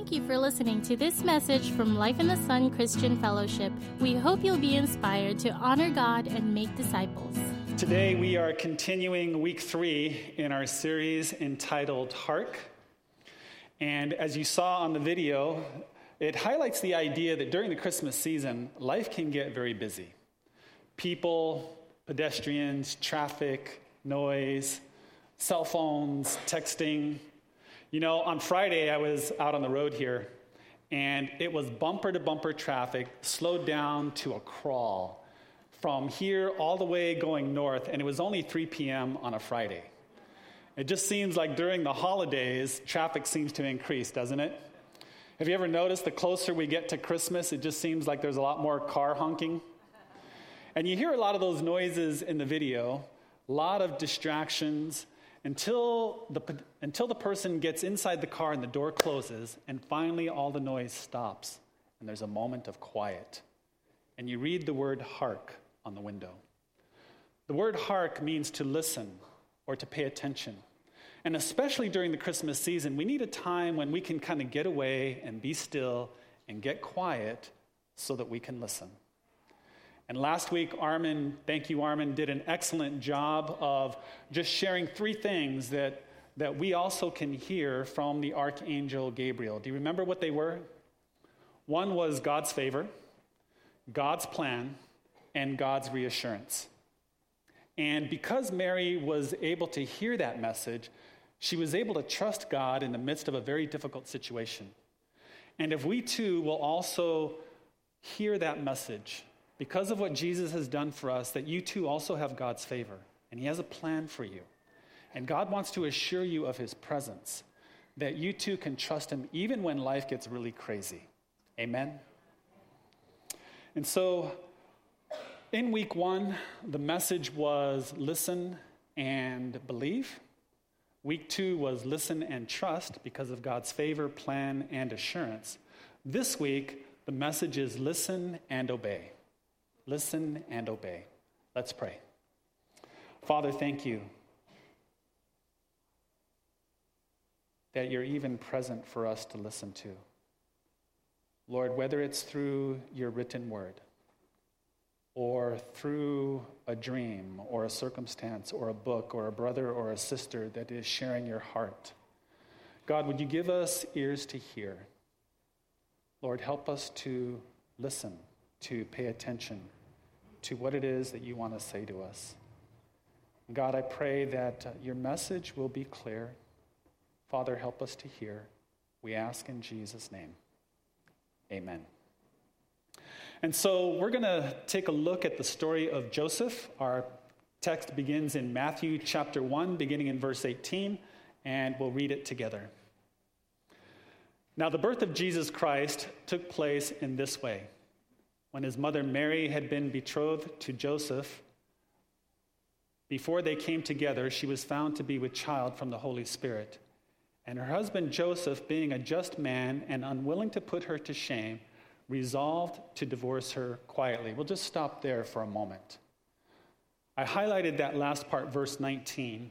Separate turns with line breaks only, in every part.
Thank you for listening to this message from Life in the Sun Christian Fellowship. We hope you'll be inspired to honor God and make disciples.
Today, we are continuing week three in our series entitled Hark. And as you saw on the video, it highlights the idea that during the Christmas season, life can get very busy. People, pedestrians, traffic, noise, cell phones, texting. You know, on Friday, I was out on the road here, and it was bumper to bumper traffic, slowed down to a crawl from here all the way going north, and it was only 3 p.m. on a Friday. It just seems like during the holidays, traffic seems to increase, doesn't it? Have you ever noticed the closer we get to Christmas, it just seems like there's a lot more car honking? And you hear a lot of those noises in the video, a lot of distractions until the, until the person gets inside the car and the door closes, and finally all the noise stops, and there's a moment of quiet. And you read the word hark on the window. The word hark means to listen or to pay attention. And especially during the Christmas season, we need a time when we can kind of get away and be still and get quiet so that we can listen. And last week, Armin, thank you, Armin, did an excellent job of just sharing three things that, that we also can hear from the Archangel Gabriel. Do you remember what they were? One was God's favor, God's plan, and God's reassurance. And because Mary was able to hear that message, she was able to trust God in the midst of a very difficult situation. And if we too will also hear that message, because of what Jesus has done for us, that you too also have God's favor, and He has a plan for you. And God wants to assure you of His presence, that you too can trust Him even when life gets really crazy. Amen? And so, in week one, the message was listen and believe. Week two was listen and trust because of God's favor, plan, and assurance. This week, the message is listen and obey. Listen and obey. Let's pray. Father, thank you that you're even present for us to listen to. Lord, whether it's through your written word or through a dream or a circumstance or a book or a brother or a sister that is sharing your heart, God, would you give us ears to hear? Lord, help us to listen, to pay attention to what it is that you want to say to us. God, I pray that uh, your message will be clear. Father, help us to hear. We ask in Jesus' name. Amen. And so we're going to take a look at the story of Joseph. Our text begins in Matthew chapter 1, beginning in verse 18, and we'll read it together. Now, the birth of Jesus Christ took place in this way. When his mother Mary had been betrothed to Joseph, before they came together, she was found to be with child from the Holy Spirit. And her husband Joseph, being a just man and unwilling to put her to shame, resolved to divorce her quietly. We'll just stop there for a moment. I highlighted that last part, verse 19.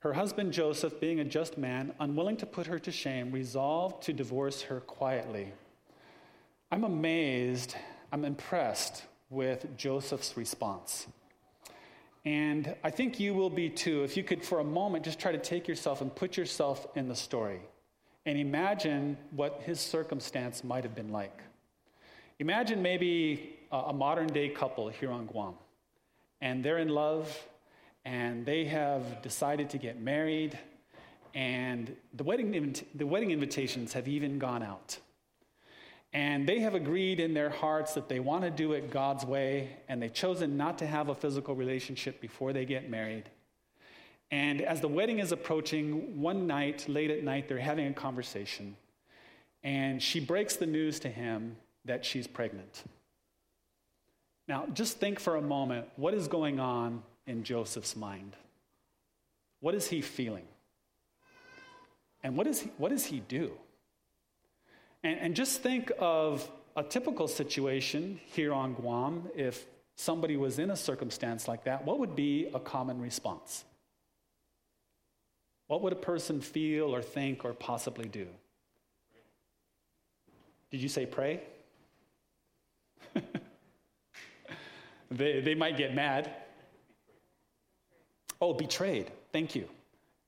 Her husband Joseph, being a just man, unwilling to put her to shame, resolved to divorce her quietly. I'm amazed, I'm impressed with Joseph's response. And I think you will be too. If you could, for a moment, just try to take yourself and put yourself in the story and imagine what his circumstance might have been like. Imagine maybe a, modern day couple here on Guam, and they're in love, and they have decided to get married, and the wedding, the wedding invitations have even gone out. And they have agreed in their hearts that they want to do it God's way, and they've chosen not to have a physical relationship before they get married. And as the wedding is approaching, one night, late at night, they're having a conversation, and she breaks the news to him that she's pregnant. Now, just think for a moment what is going on in Joseph's mind? What is he feeling? And what, is he, what does he do? And, and just think of a typical situation here on Guam if somebody was in a circumstance like that, what would be a common response? What would a person feel or think or possibly do? Did you say pray? they, they might get mad. Oh, betrayed. Thank you.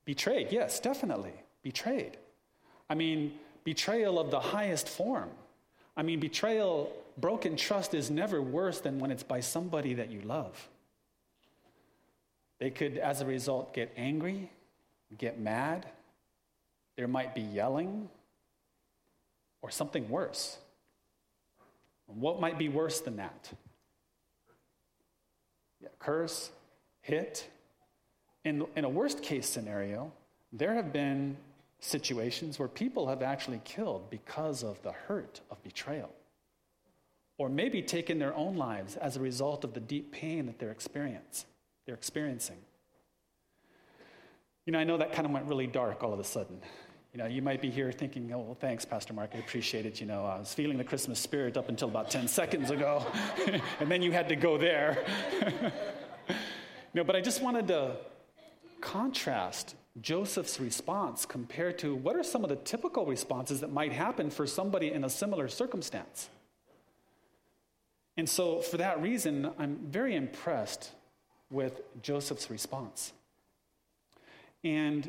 Betrayed. Yes, definitely. Betrayed. I mean, betrayal of the highest form. I mean, betrayal, broken trust is never worse than when it's by somebody that you love. They could, as a result, get angry, get mad. There might be yelling or something worse. What might be worse than that? Yeah, curse, hit. In, in a worst case scenario, there have been situations where people have actually killed because of the hurt of betrayal. Or maybe taken their own lives as a result of the deep pain that they're, experience, they're experiencing. You know, I know that kind of went really dark all of a sudden. You know, you might be here thinking, oh, well, thanks, Pastor Mark. I appreciate it. You know, I was feeling the Christmas spirit up until about 10 seconds ago, and then you had to go there. you know, but I just wanted to contrast Joseph's response compared to what are some of the typical responses that might happen for somebody in a similar circumstance. And so, for that reason, I'm very impressed with Joseph's response. And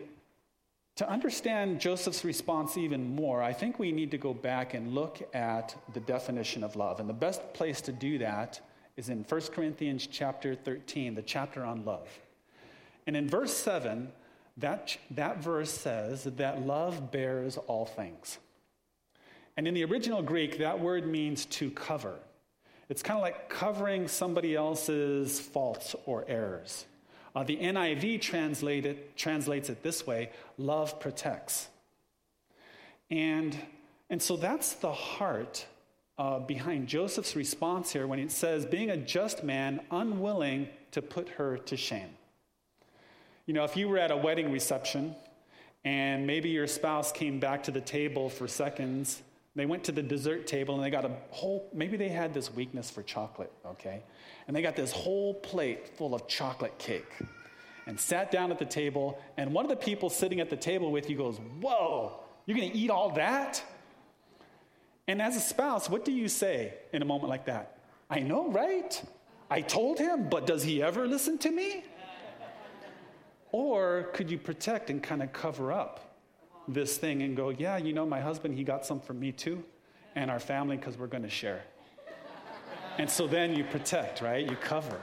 to understand Joseph's response even more, I think we need to go back and look at the definition of love. And the best place to do that is in 1 Corinthians chapter 13, the chapter on love. And in verse 7, that, that verse says that love bears all things. And in the original Greek, that word means to cover. It's kind of like covering somebody else's faults or errors. Uh, the NIV translated, translates it this way love protects. And, and so that's the heart uh, behind Joseph's response here when it says, being a just man, unwilling to put her to shame. You know, if you were at a wedding reception and maybe your spouse came back to the table for seconds, they went to the dessert table and they got a whole, maybe they had this weakness for chocolate, okay? and they got this whole plate full of chocolate cake and sat down at the table. And one of the people sitting at the table with you goes, Whoa, you're to eat all that? And as a spouse, what do you say in a moment like that? I know, right? I told him, but does he ever listen to me? Or could you protect and kind of cover up this thing and go, yeah, you know, my husband, he got some for me too, and our family, because we're going to share. And so then you protect, right? You cover.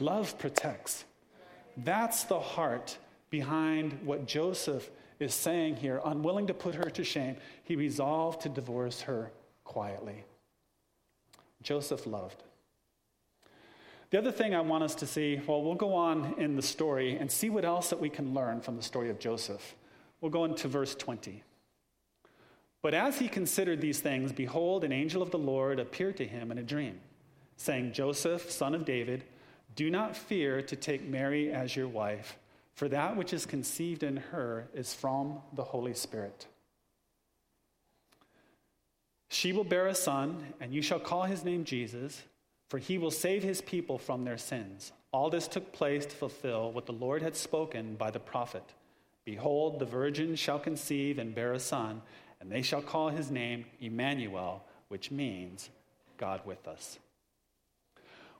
Love protects. That's the heart behind what Joseph is saying here. Unwilling to put her to shame, he resolved to divorce her quietly. Joseph loved. The other thing I want us to see, well, we'll go on in the story and see what else that we can learn from the story of Joseph. We'll go into verse 20. But as he considered these things, behold, an angel of the Lord appeared to him in a dream, saying, Joseph, son of David, do not fear to take Mary as your wife, for that which is conceived in her is from the Holy Spirit. She will bear a son, and you shall call his name Jesus, for he will save his people from their sins. All this took place to fulfill what the Lord had spoken by the prophet Behold, the virgin shall conceive and bear a son and they shall call his name Emmanuel, which means God with us.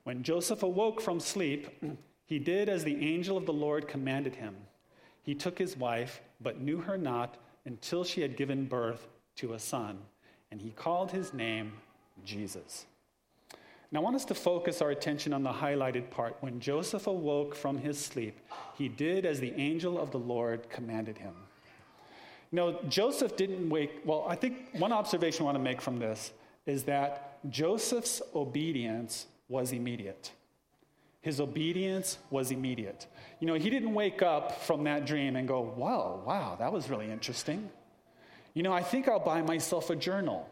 When Joseph awoke from sleep, he did as the angel of the Lord commanded him. He took his wife, but knew her not until she had given birth to a son, and he called his name Jesus. Now, I want us to focus our attention on the highlighted part. When Joseph awoke from his sleep, he did as the angel of the Lord commanded him. No, Joseph didn't wake. Well, I think one observation I want to make from this is that Joseph's obedience was immediate. His obedience was immediate. You know, he didn't wake up from that dream and go, wow, wow, that was really interesting. You know, I think I'll buy myself a journal.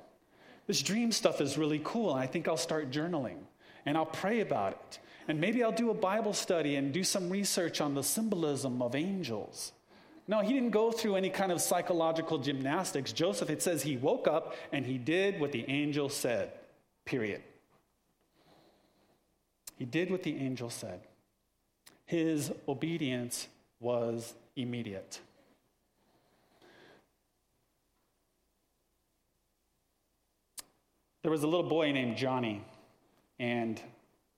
This dream stuff is really cool, and I think I'll start journaling and I'll pray about it. And maybe I'll do a Bible study and do some research on the symbolism of angels. No, he didn't go through any kind of psychological gymnastics. Joseph, it says he woke up and he did what the angel said, period. He did what the angel said. His obedience was immediate. There was a little boy named Johnny, and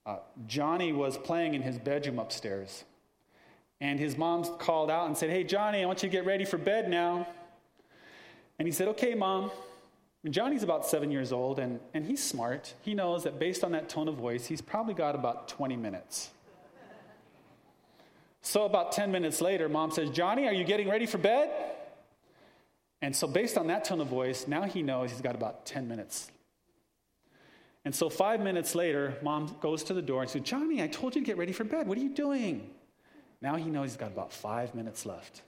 uh, Johnny was playing in his bedroom upstairs. And his mom called out and said, Hey, Johnny, I want you to get ready for bed now. And he said, Okay, mom. And Johnny's about seven years old, and, and he's smart. He knows that based on that tone of voice, he's probably got about 20 minutes. So, about 10 minutes later, mom says, Johnny, are you getting ready for bed? And so, based on that tone of voice, now he knows he's got about 10 minutes. And so, five minutes later, mom goes to the door and says, Johnny, I told you to get ready for bed. What are you doing? Now he knows he's got about five minutes left.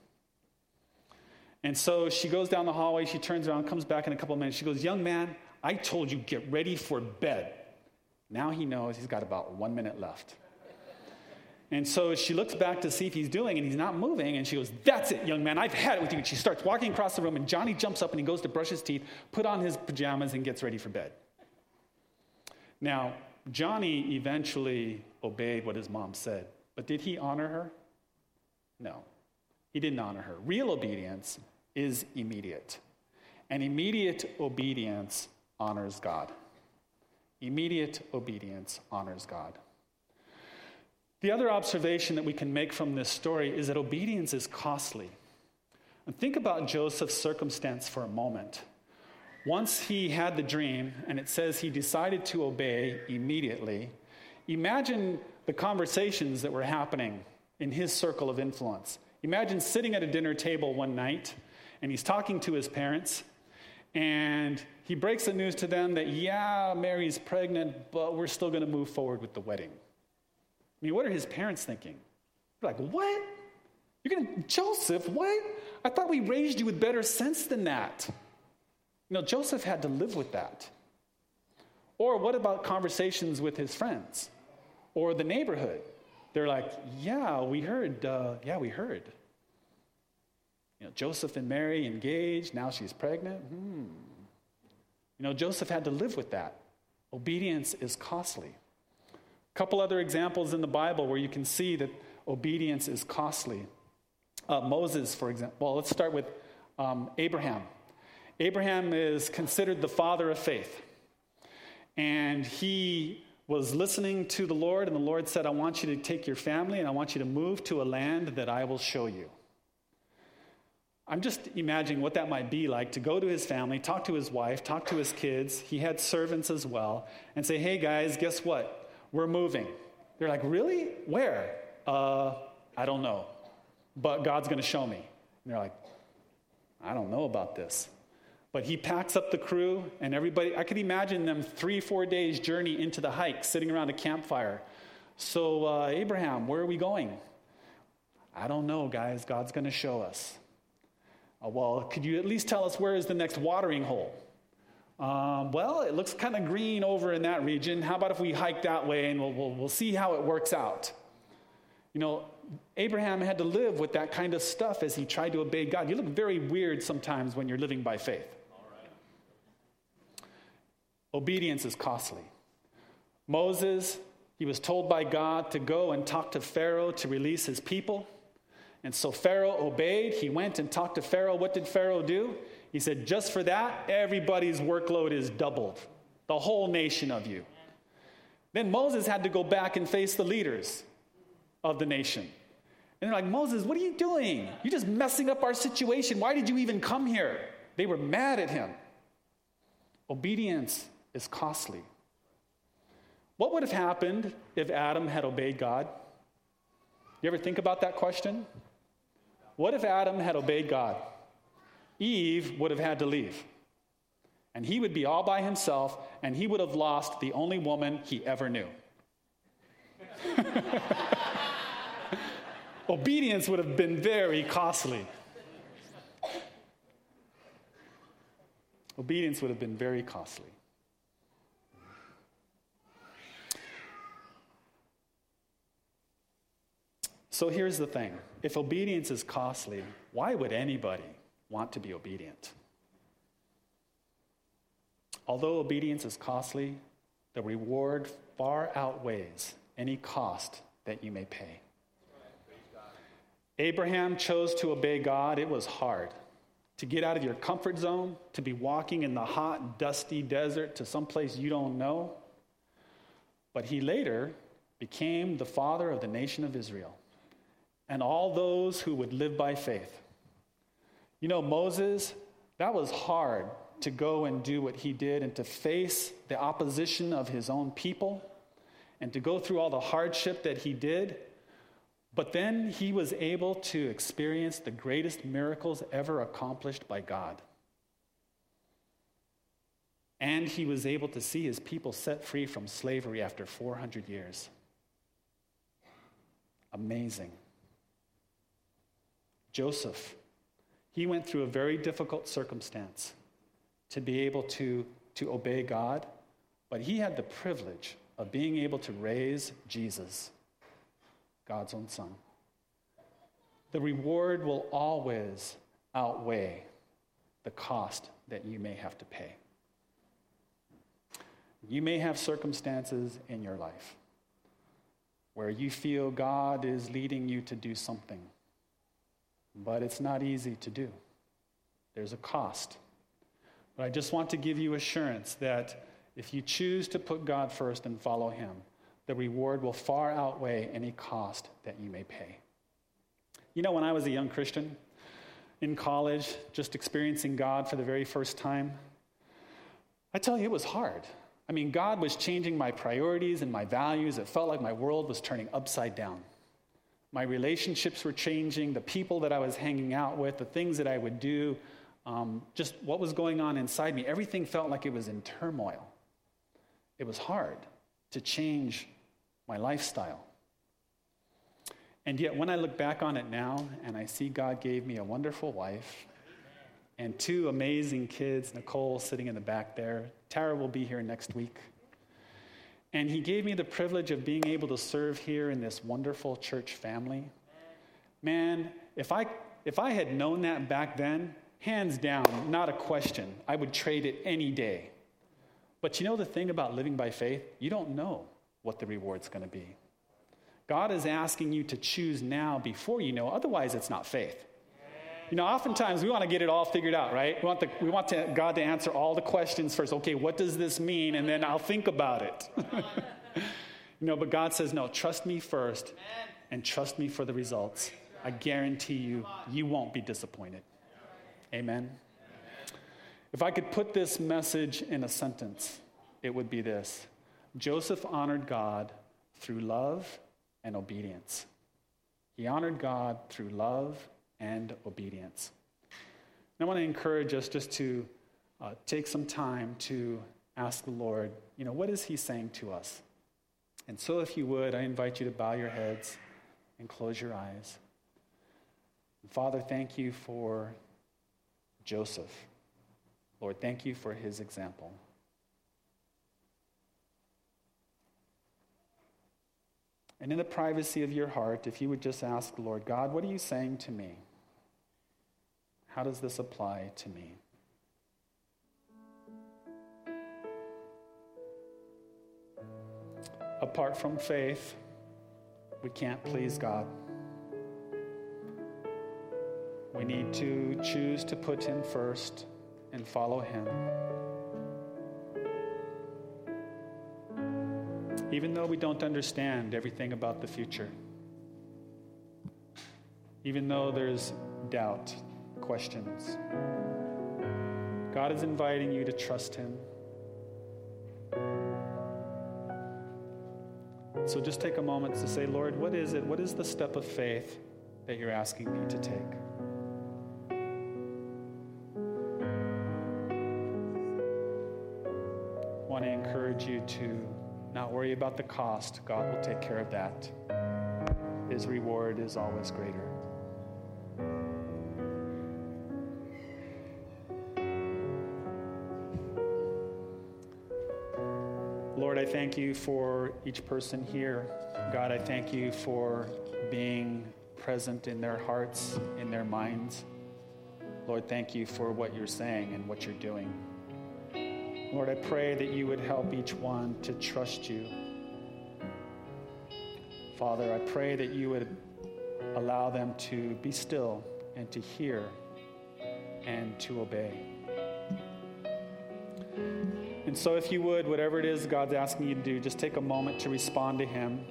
And so she goes down the hallway, she turns around, comes back in a couple minutes. She goes, Young man, I told you get ready for bed. Now he knows he's got about one minute left. And so she looks back to see if he's doing, and he's not moving. And she goes, That's it, young man, I've had it with you. And she starts walking across the room, and Johnny jumps up and he goes to brush his teeth, put on his pajamas, and gets ready for bed. Now, Johnny eventually obeyed what his mom said, but did he honor her? No, he didn't honor her. Real obedience is immediate, and immediate obedience honors God. Immediate obedience honors God. The other observation that we can make from this story is that obedience is costly. And think about Joseph's circumstance for a moment. Once he had the dream, and it says he decided to obey immediately, imagine the conversations that were happening in his circle of influence. Imagine sitting at a dinner table one night and he's talking to his parents and he breaks the news to them that, yeah, Mary's pregnant, but we're still going to move forward with the wedding. I mean, what are his parents thinking? They're like, what? You're going to, Joseph, what? I thought we raised you with better sense than that. You know, Joseph had to live with that. Or what about conversations with his friends or the neighborhood? they're like, yeah, we heard, uh, yeah, we heard. You know, Joseph and Mary engaged, now she's pregnant. Hmm. You know, Joseph had to live with that. Obedience is costly. A couple other examples in the Bible where you can see that obedience is costly. Uh, Moses, for example. Well, let's start with um, Abraham. Abraham is considered the father of faith. And he was listening to the Lord, and the Lord said, I want you to take your family and I want you to move to a land that I will show you. I'm just imagining what that might be like to go to his family, talk to his wife, talk to his kids. He had servants as well, and say, Hey guys, guess what? We're moving. They're like, Really? Where? Uh, I don't know. But God's going to show me. And they're like, I don't know about this. But he packs up the crew and everybody. I could imagine them three, four days' journey into the hike, sitting around a campfire. So, uh, Abraham, where are we going? I don't know, guys. God's going to show us. Uh, well, could you at least tell us where is the next watering hole? Um, well, it looks kind of green over in that region. How about if we hike that way and we'll, we'll, we'll see how it works out? You know, Abraham had to live with that kind of stuff as he tried to obey God. You look very weird sometimes when you're living by faith. Obedience is costly. Moses, he was told by God to go and talk to Pharaoh to release his people. And so Pharaoh obeyed. He went and talked to Pharaoh. What did Pharaoh do? He said, Just for that, everybody's workload is doubled, the whole nation of you. Then Moses had to go back and face the leaders of the nation. And they're like, Moses, what are you doing? You're just messing up our situation. Why did you even come here? They were mad at him. Obedience is costly. What would have happened if Adam had obeyed God? You ever think about that question? What if Adam had obeyed God? Eve would have had to leave. And he would be all by himself, and he would have lost the only woman he ever knew. Obedience would have been very costly. Obedience would have been very costly. So here's the thing if obedience is costly, why would anybody want to be obedient? Although obedience is costly, the reward far outweighs any cost that you may pay. Abraham chose to obey God. It was hard. to get out of your comfort zone, to be walking in the hot, dusty desert to someplace you don't know. But he later became the father of the nation of Israel and all those who would live by faith. You know, Moses, that was hard to go and do what he did and to face the opposition of his own people and to go through all the hardship that he did. But then he was able to experience the greatest miracles ever accomplished by God. And he was able to see his people set free from slavery after 400 years. Amazing. Joseph, he went through a very difficult circumstance to be able to, to obey God, but he had the privilege of being able to raise Jesus, God's own son. The reward will always outweigh the cost that you may have to pay. You may have circumstances in your life where you feel God is leading you to do something, but it's not easy to do. There's a cost. But I just want to give you assurance that if you choose to put God first and follow Him, the reward will far outweigh any cost that you may pay. You know, when I was a young Christian in college, just experiencing God for the very first time, I tell you, it was hard. I mean, God was changing my priorities and my values. It felt like my world was turning upside down. My relationships were changing, the people that I was hanging out with, the things that I would do, um, just what was going on inside me. Everything felt like it was in turmoil. It was hard to change my lifestyle. And yet, when I look back on it now and I see God gave me a wonderful wife and two amazing kids, Nicole sitting in the back there, Tara will be here next week. And He gave me the privilege of being able to serve here in this wonderful church family. Man, if I, if I had known that back then, hands down, not a question, I would trade it any day. But you know the thing about living by faith? You don't know what the reward's going to be. God is asking you to choose now before you know, otherwise, it's not faith. You know, oftentimes we want to get it all figured out, right? We want, the, we want to, God to answer all the questions first. Okay, what does this mean? And then I'll think about it. you know, but God says, no, trust me first and trust me for the results. I guarantee you, you won't be disappointed. Amen. If I could put this message in a sentence, it would be this Joseph honored God through love and obedience. He honored God through love and obedience. And I want to encourage us just to uh, take some time to ask the Lord, you know, what is He saying to us? And so, if you would, I invite you to bow your heads and close your eyes. Father, thank you for Joseph. Lord, thank you for his example. And in the privacy of your heart, if you would just ask, the Lord God, what are you saying to me? How does this apply to me? Apart from faith, we can't please God. We need to choose to put Him first and follow Him. Even though we don't understand everything about the future, even though there's doubt, questions, God is inviting you to trust Him. So just take a moment to say, Lord, what is it? What is the step of faith that you're asking me to take? Worry about the cost. God will take care of that. His reward is always greater. Lord, I thank you for each person here. God, I thank you for being present in their hearts, in their minds. Lord, thank you for what you're saying and what you're doing. Lord, I pray that you would help each one to trust you. Father, I pray that you would allow them to be still and to hear and to obey. And so, if you would, whatever it is God's asking you to do, just take a moment to respond to Him.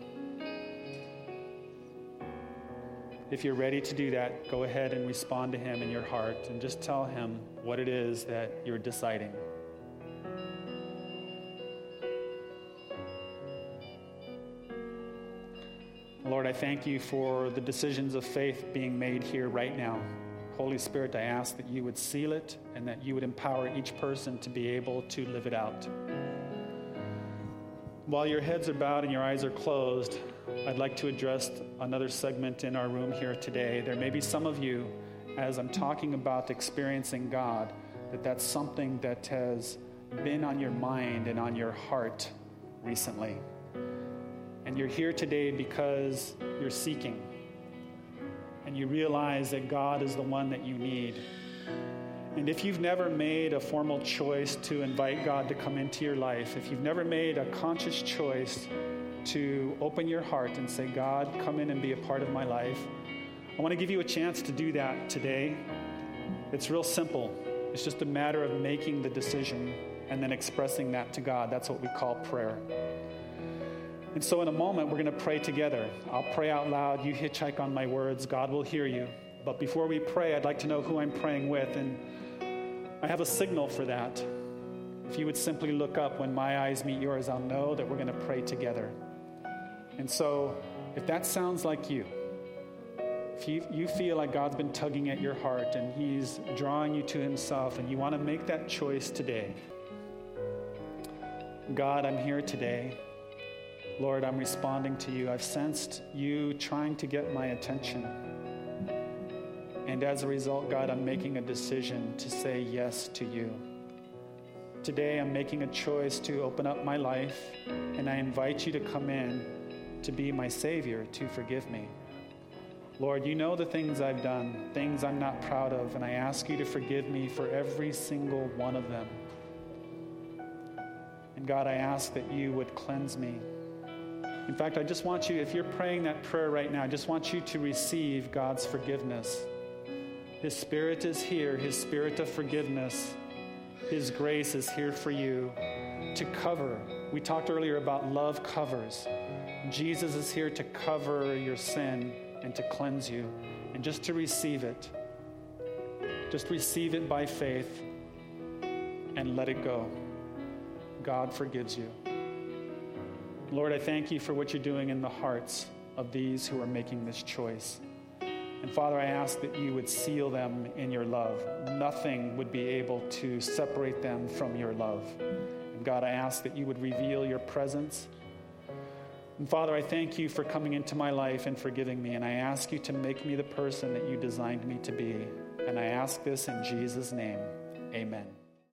If you're ready to do that, go ahead and respond to Him in your heart and just tell Him what it is that you're deciding. Lord, I thank you for the decisions of faith being made here right now. Holy Spirit, I ask that you would seal it and that you would empower each person to be able to live it out. While your heads are bowed and your eyes are closed, I'd like to address another segment in our room here today. There may be some of you, as I'm talking about experiencing God, that that's something that has been on your mind and on your heart recently. And you're here today because you're seeking and you realize that God is the one that you need. And if you've never made a formal choice to invite God to come into your life, if you've never made a conscious choice to open your heart and say, God, come in and be a part of my life, I want to give you a chance to do that today. It's real simple. It's just a matter of making the decision and then expressing that to God. That's what we call prayer. And so, in a moment, we're going to pray together. I'll pray out loud. You hitchhike on my words. God will hear you. But before we pray, I'd like to know who I'm praying with. And I have a signal for that. If you would simply look up when my eyes meet yours, I'll know that we're going to pray together. And so, if that sounds like you, if you, you feel like God's been tugging at your heart and He's drawing you to Himself, and you want to make that choice today, God, I'm here today. Lord, I'm responding to you. I've sensed you trying to get my attention. And as a result, God, I'm making a decision to say yes to you. Today, I'm making a choice to open up my life, and I invite you to come in to be my Savior, to forgive me. Lord, you know the things I've done, things I'm not proud of, and I ask you to forgive me for every single one of them. And God, I ask that you would cleanse me in fact, I just want you, if you're praying that prayer right now, I just want you to receive God's forgiveness. His Spirit is here, His Spirit of forgiveness. His grace is here for you to cover. We talked earlier about love covers. Jesus is here to cover your sin and to cleanse you, and just to receive it. Just receive it by faith and let it go. God forgives you. Lord, I thank you for what you're doing in the hearts of these who are making this choice. And Father, I ask that you would seal them in your love. Nothing would be able to separate them from your love. And God, I ask that you would reveal your presence. And Father, I thank you for coming into my life and forgiving me. And I ask you to make me the person that you designed me to be. And I ask this in Jesus' name. Amen.